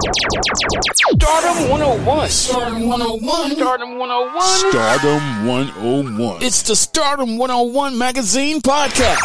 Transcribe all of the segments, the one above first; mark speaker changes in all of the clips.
Speaker 1: Stardom 101. Stardom 101. Stardom 101.
Speaker 2: Stardom 101.
Speaker 1: It's the Stardom 101 magazine podcast.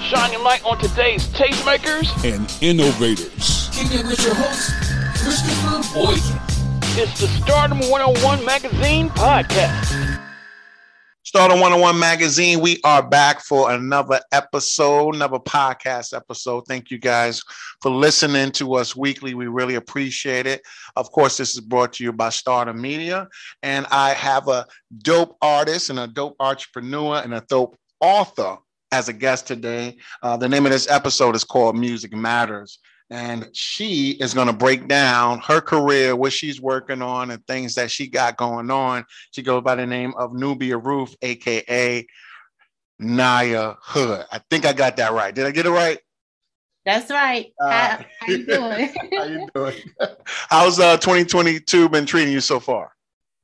Speaker 1: Shining light on today's tastemakers
Speaker 2: and innovators.
Speaker 3: Kicking with your host, Christopher Boykin.
Speaker 1: It's the Stardom 101 magazine podcast.
Speaker 4: Stardom 101 magazine. We are back for another episode, another podcast episode. Thank you guys for listening to us weekly. We really appreciate it. Of course, this is brought to you by Starter Media, and I have a dope artist and a dope entrepreneur and a dope author as a guest today. Uh, the name of this episode is called Music Matters and she is going to break down her career, what she's working on, and things that she got going on. She goes by the name of Nubia Roof, aka Naya Hood. I think I got that right. Did I get it right?
Speaker 5: That's right. Uh, how, how you doing?
Speaker 4: how you doing? How's uh 2022 been treating you so far?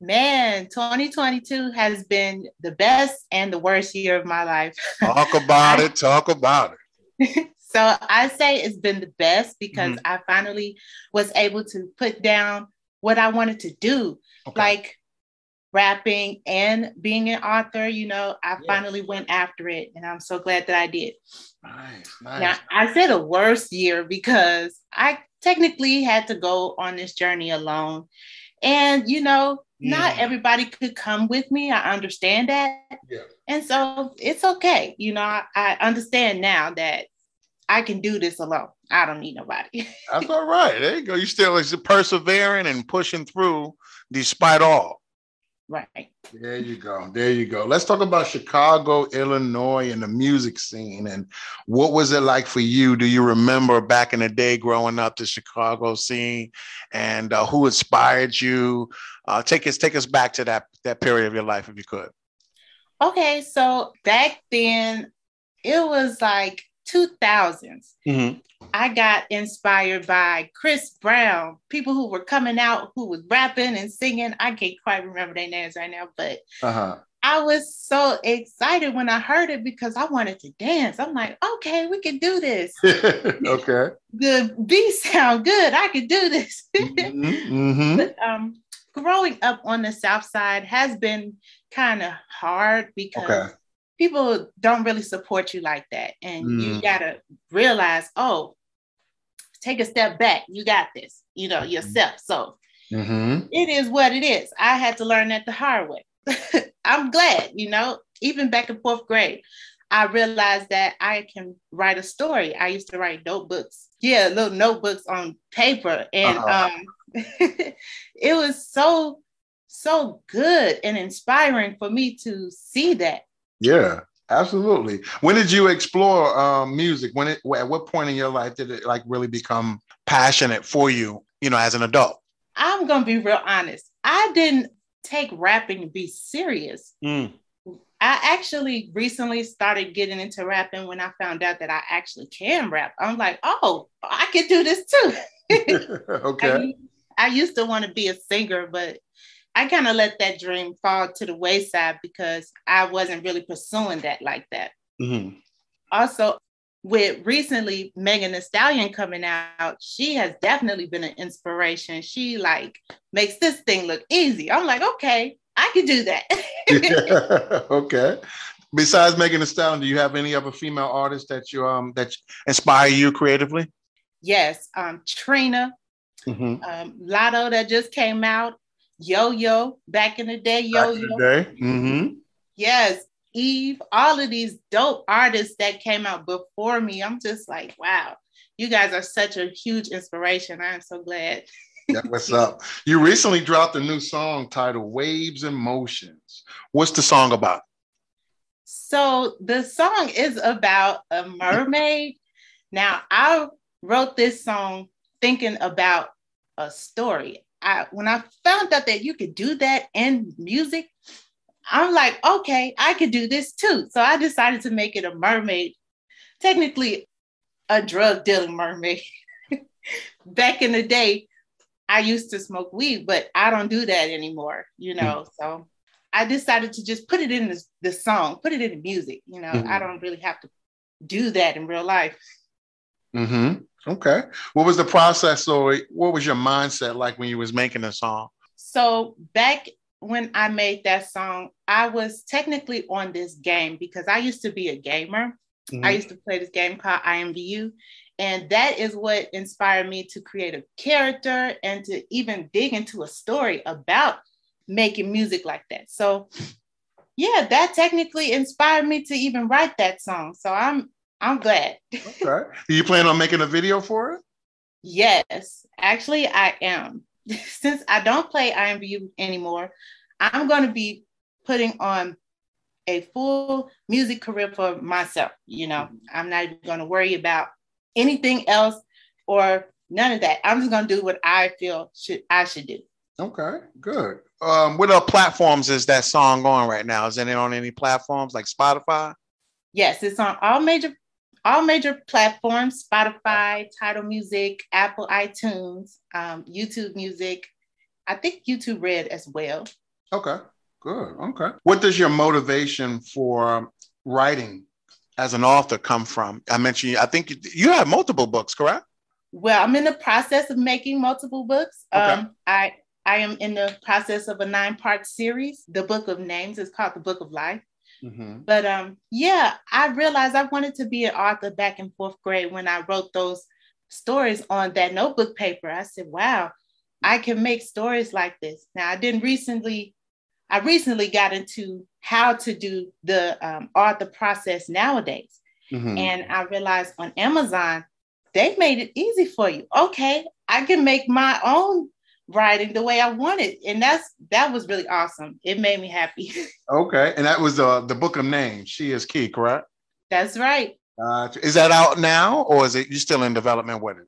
Speaker 5: Man, 2022 has been the best and the worst year of my life.
Speaker 4: Talk about it. Talk about
Speaker 5: it. So I say it's been the best because mm-hmm. I finally was able to put down what I wanted to do, okay. like rapping and being an author. You know, I yeah. finally went after it, and I'm so glad that I did.
Speaker 4: Nice, nice.
Speaker 5: Now I said a worst year because I technically had to go on this journey alone, and you know, yeah. not everybody could come with me. I understand that. Yeah. And so it's okay. You know, I, I understand now that I can do this alone. I don't need nobody.
Speaker 4: That's all right. There you go. You still is persevering and pushing through despite all.
Speaker 5: Right.
Speaker 4: There you go. There you go. Let's talk about Chicago, Illinois, and the music scene. And what was it like for you? Do you remember back in the day growing up the Chicago scene, and uh, who inspired you? Uh, take us take us back to that that period of your life, if you could.
Speaker 5: Okay, so back then it was like 2000s, mm-hmm. I got inspired by Chris Brown, people who were coming out who was rapping and singing. I can't quite remember their names right now, but uh-huh. I was so excited when I heard it because I wanted to dance. I'm like, okay, we can do this.
Speaker 4: okay.
Speaker 5: The beat sound good. I can do this. mm-hmm. Mm-hmm. But, um, growing up on the South Side has been kind of hard because okay people don't really support you like that. And mm. you gotta realize, oh, take a step back. You got this, you know, yourself. So mm-hmm. it is what it is. I had to learn that the hard way. I'm glad, you know, even back in fourth grade, I realized that I can write a story. I used to write notebooks, yeah, little notebooks on paper. And uh-huh. um, it was so, so good and inspiring for me to see that
Speaker 4: yeah, absolutely. When did you explore um, music? When it, at what point in your life did it like really become passionate for you? You know, as an adult.
Speaker 5: I'm gonna be real honest. I didn't take rapping to be serious. Mm. I actually recently started getting into rapping when I found out that I actually can rap. I'm like, oh, I can do this too.
Speaker 4: okay.
Speaker 5: I, I used to want to be a singer, but I kind of let that dream fall to the wayside because I wasn't really pursuing that like that. Mm-hmm. Also, with recently Megan Thee Stallion coming out, she has definitely been an inspiration. She like makes this thing look easy. I'm like, okay, I can do
Speaker 4: that. okay. Besides Megan Thee Stallion, do you have any other female artists that you um that inspire you creatively?
Speaker 5: Yes, um, Trina, mm-hmm. um, Latto that just came out. Yo Yo back in the day. Yo Yo. Mm-hmm. Yes, Eve. All of these dope artists that came out before me. I'm just like, wow, you guys are such a huge inspiration. I'm so glad.
Speaker 4: yeah, what's up? You recently dropped a new song titled Waves and Motions. What's the song about?
Speaker 5: So the song is about a mermaid. now I wrote this song thinking about a story. I when I found out that you could do that in music, I'm like, okay, I could do this too. So I decided to make it a mermaid, technically a drug dealing mermaid. Back in the day, I used to smoke weed, but I don't do that anymore, you know. Mm-hmm. So I decided to just put it in the, the song, put it in the music. You know, mm-hmm. I don't really have to do that in real life.
Speaker 4: Mm-hmm. Okay. What was the process or what was your mindset like when you was making the song?
Speaker 5: So back when I made that song, I was technically on this game because I used to be a gamer. Mm-hmm. I used to play this game called IMVU. And that is what inspired me to create a character and to even dig into a story about making music like that. So yeah, that technically inspired me to even write that song. So I'm I'm glad.
Speaker 4: okay. Are you plan on making a video for it?
Speaker 5: Yes, actually I am. Since I don't play IMVU anymore, I'm going to be putting on a full music career for myself. You know, I'm not even going to worry about anything else or none of that. I'm just going to do what I feel should I should do.
Speaker 4: Okay, good. Um, what other platforms is that song on right now? Is it on any platforms like Spotify?
Speaker 5: Yes, it's on all major all major platforms: Spotify, Tidal Music, Apple iTunes, um, YouTube Music. I think YouTube Red as well.
Speaker 4: Okay, good. Okay. What does your motivation for writing as an author come from? I mentioned, I think you, you have multiple books, correct?
Speaker 5: Well, I'm in the process of making multiple books. Okay. Um, I I am in the process of a nine part series. The Book of Names is called The Book of Life. Mm-hmm. But um, yeah, I realized I wanted to be an author back in fourth grade when I wrote those stories on that notebook paper. I said, wow, I can make stories like this. Now, I didn't recently I recently got into how to do the um, the process nowadays. Mm-hmm. And I realized on Amazon, they made it easy for you. Okay, I can make my own writing the way I wanted. And that's that was really awesome. It made me happy.
Speaker 4: okay. And that was uh, the book of names. She is key, correct?
Speaker 5: That's right.
Speaker 4: Uh, is that out now or is it you still in development with it?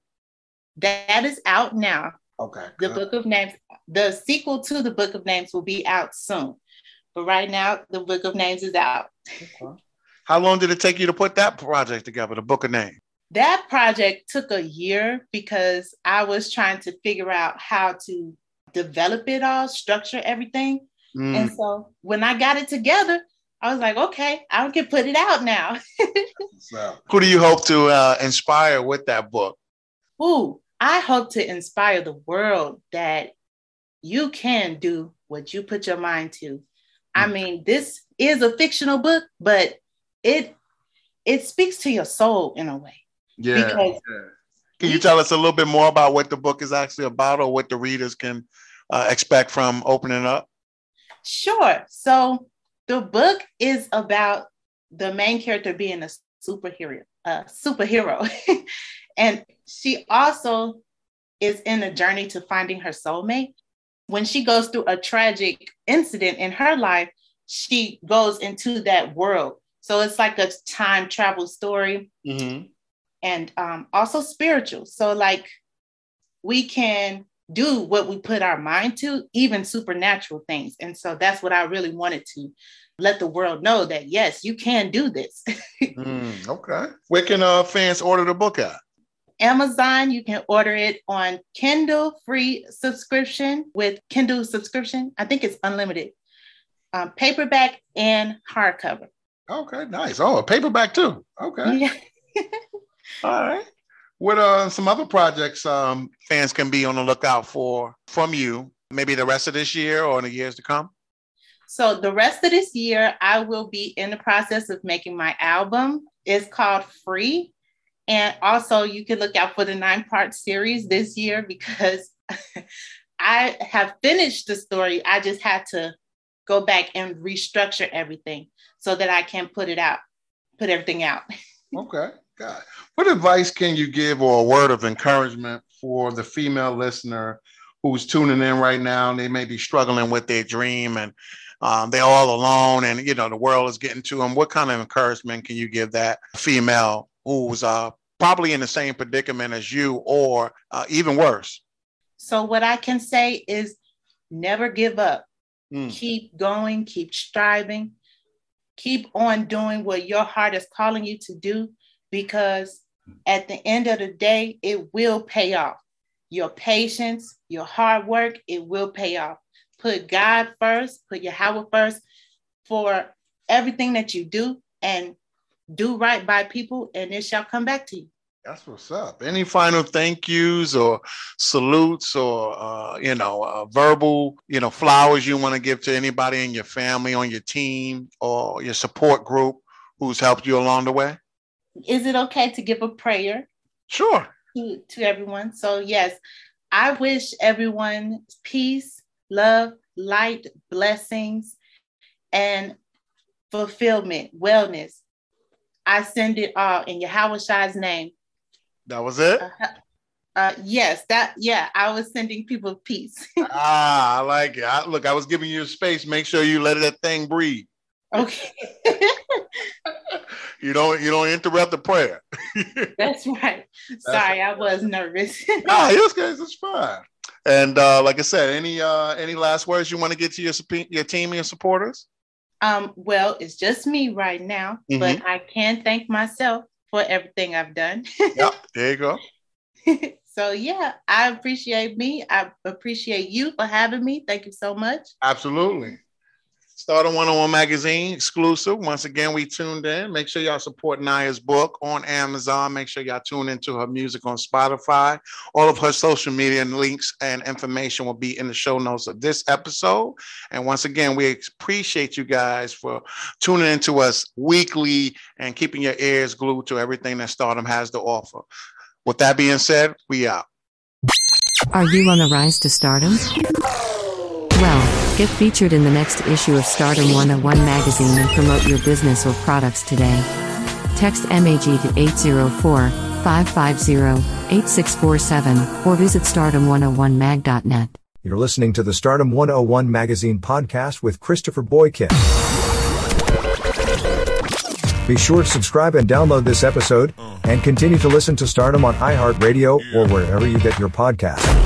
Speaker 5: That is out now.
Speaker 4: Okay.
Speaker 5: The good. book of names, the sequel to the book of names will be out soon. But right now, the book of names is out.
Speaker 4: Okay. How long did it take you to put that project together, the book of names?
Speaker 5: That project took a year because I was trying to figure out how to develop it all, structure everything. Mm. And so when I got it together, I was like, okay, I can put it out now.
Speaker 4: so, who do you hope to uh, inspire with that book?
Speaker 5: Ooh, I hope to inspire the world that you can do what you put your mind to. I mm. mean, this is a fictional book, but it it speaks to your soul in a way.
Speaker 4: Yeah. Because yeah. Can you tell us a little bit more about what the book is actually about or what the readers can uh, expect from opening up?
Speaker 5: Sure. So the book is about the main character being a superhero, a superhero. and she also is in a journey to finding her soulmate. When she goes through a tragic incident in her life, she goes into that world. So it's like a time travel story mm-hmm. And um, also spiritual. So, like, we can do what we put our mind to, even supernatural things. And so that's what I really wanted to let the world know that yes, you can do this.
Speaker 4: mm, okay. Where can uh, fans order the book at?
Speaker 5: Amazon. You can order it on Kindle free subscription with Kindle subscription. I think it's unlimited. Um, paperback and hardcover.
Speaker 4: Okay, nice. Oh, a paperback too. Okay. Yeah. All right. What are some other projects um, fans can be on the lookout for from you? Maybe the rest of this year or in the years to come?
Speaker 5: So the rest of this year, I will be in the process of making my album. It's called Free. And also, you can look out for the nine part series this year because I have finished the story. I just had to go back and restructure everything so that I can put it out, put everything out.
Speaker 4: okay. God. What advice can you give or a word of encouragement for the female listener who's tuning in right now and they may be struggling with their dream and um, they're all alone and you know the world is getting to them what kind of encouragement can you give that female who's uh, probably in the same predicament as you or uh, even worse.
Speaker 5: So, what I can say is never give up. Mm. Keep going, keep striving, keep on doing what your heart is calling you to do because at the end of the day, it will pay off. Your patience, your hard work, it will pay off. Put God first, put your Yahweh first for everything that you do, and do right by people, and it shall come back to you.
Speaker 4: That's what's up. Any final thank yous or salutes or uh, you know uh, verbal you know flowers you want to give to anybody in your family, on your team, or your support group who's helped you along the way?
Speaker 5: Is it okay to give a prayer?
Speaker 4: Sure.
Speaker 5: To, to everyone. So yes, I wish everyone peace, love, light, blessings, and fulfillment, wellness. I send it all in Yahweh Shai's name.
Speaker 4: That was it.
Speaker 5: Uh, uh, yes, that yeah. I was sending people peace.
Speaker 4: ah, I like it. I, look, I was giving you space. Make sure you let that thing breathe.
Speaker 5: Okay.
Speaker 4: you don't you don't interrupt the prayer.
Speaker 5: That's right. Sorry, That's I was nervous.
Speaker 4: nah, it's good. It's fine. And uh, like I said, any uh, any last words you want to get to your your team and your supporters?
Speaker 5: Um, well, it's just me right now, mm-hmm. but I can thank myself for everything I've done.
Speaker 4: yep, there you go.
Speaker 5: so yeah, I appreciate me. I appreciate you for having me. Thank you so much.
Speaker 4: Absolutely. Stardom 101 Magazine exclusive. Once again, we tuned in. Make sure y'all support Naya's book on Amazon. Make sure y'all tune into her music on Spotify. All of her social media and links and information will be in the show notes of this episode. And once again, we appreciate you guys for tuning into us weekly and keeping your ears glued to everything that Stardom has to offer. With that being said, we out.
Speaker 6: Are you on the rise to stardom? Get featured in the next issue of Stardom 101 magazine and promote your business or products today. Text MAG to 804 550 8647 or visit stardom101mag.net.
Speaker 7: You're listening to the Stardom 101 magazine podcast with Christopher Boykin. Be sure to subscribe and download this episode, and continue to listen to Stardom on iHeartRadio or wherever you get your podcasts.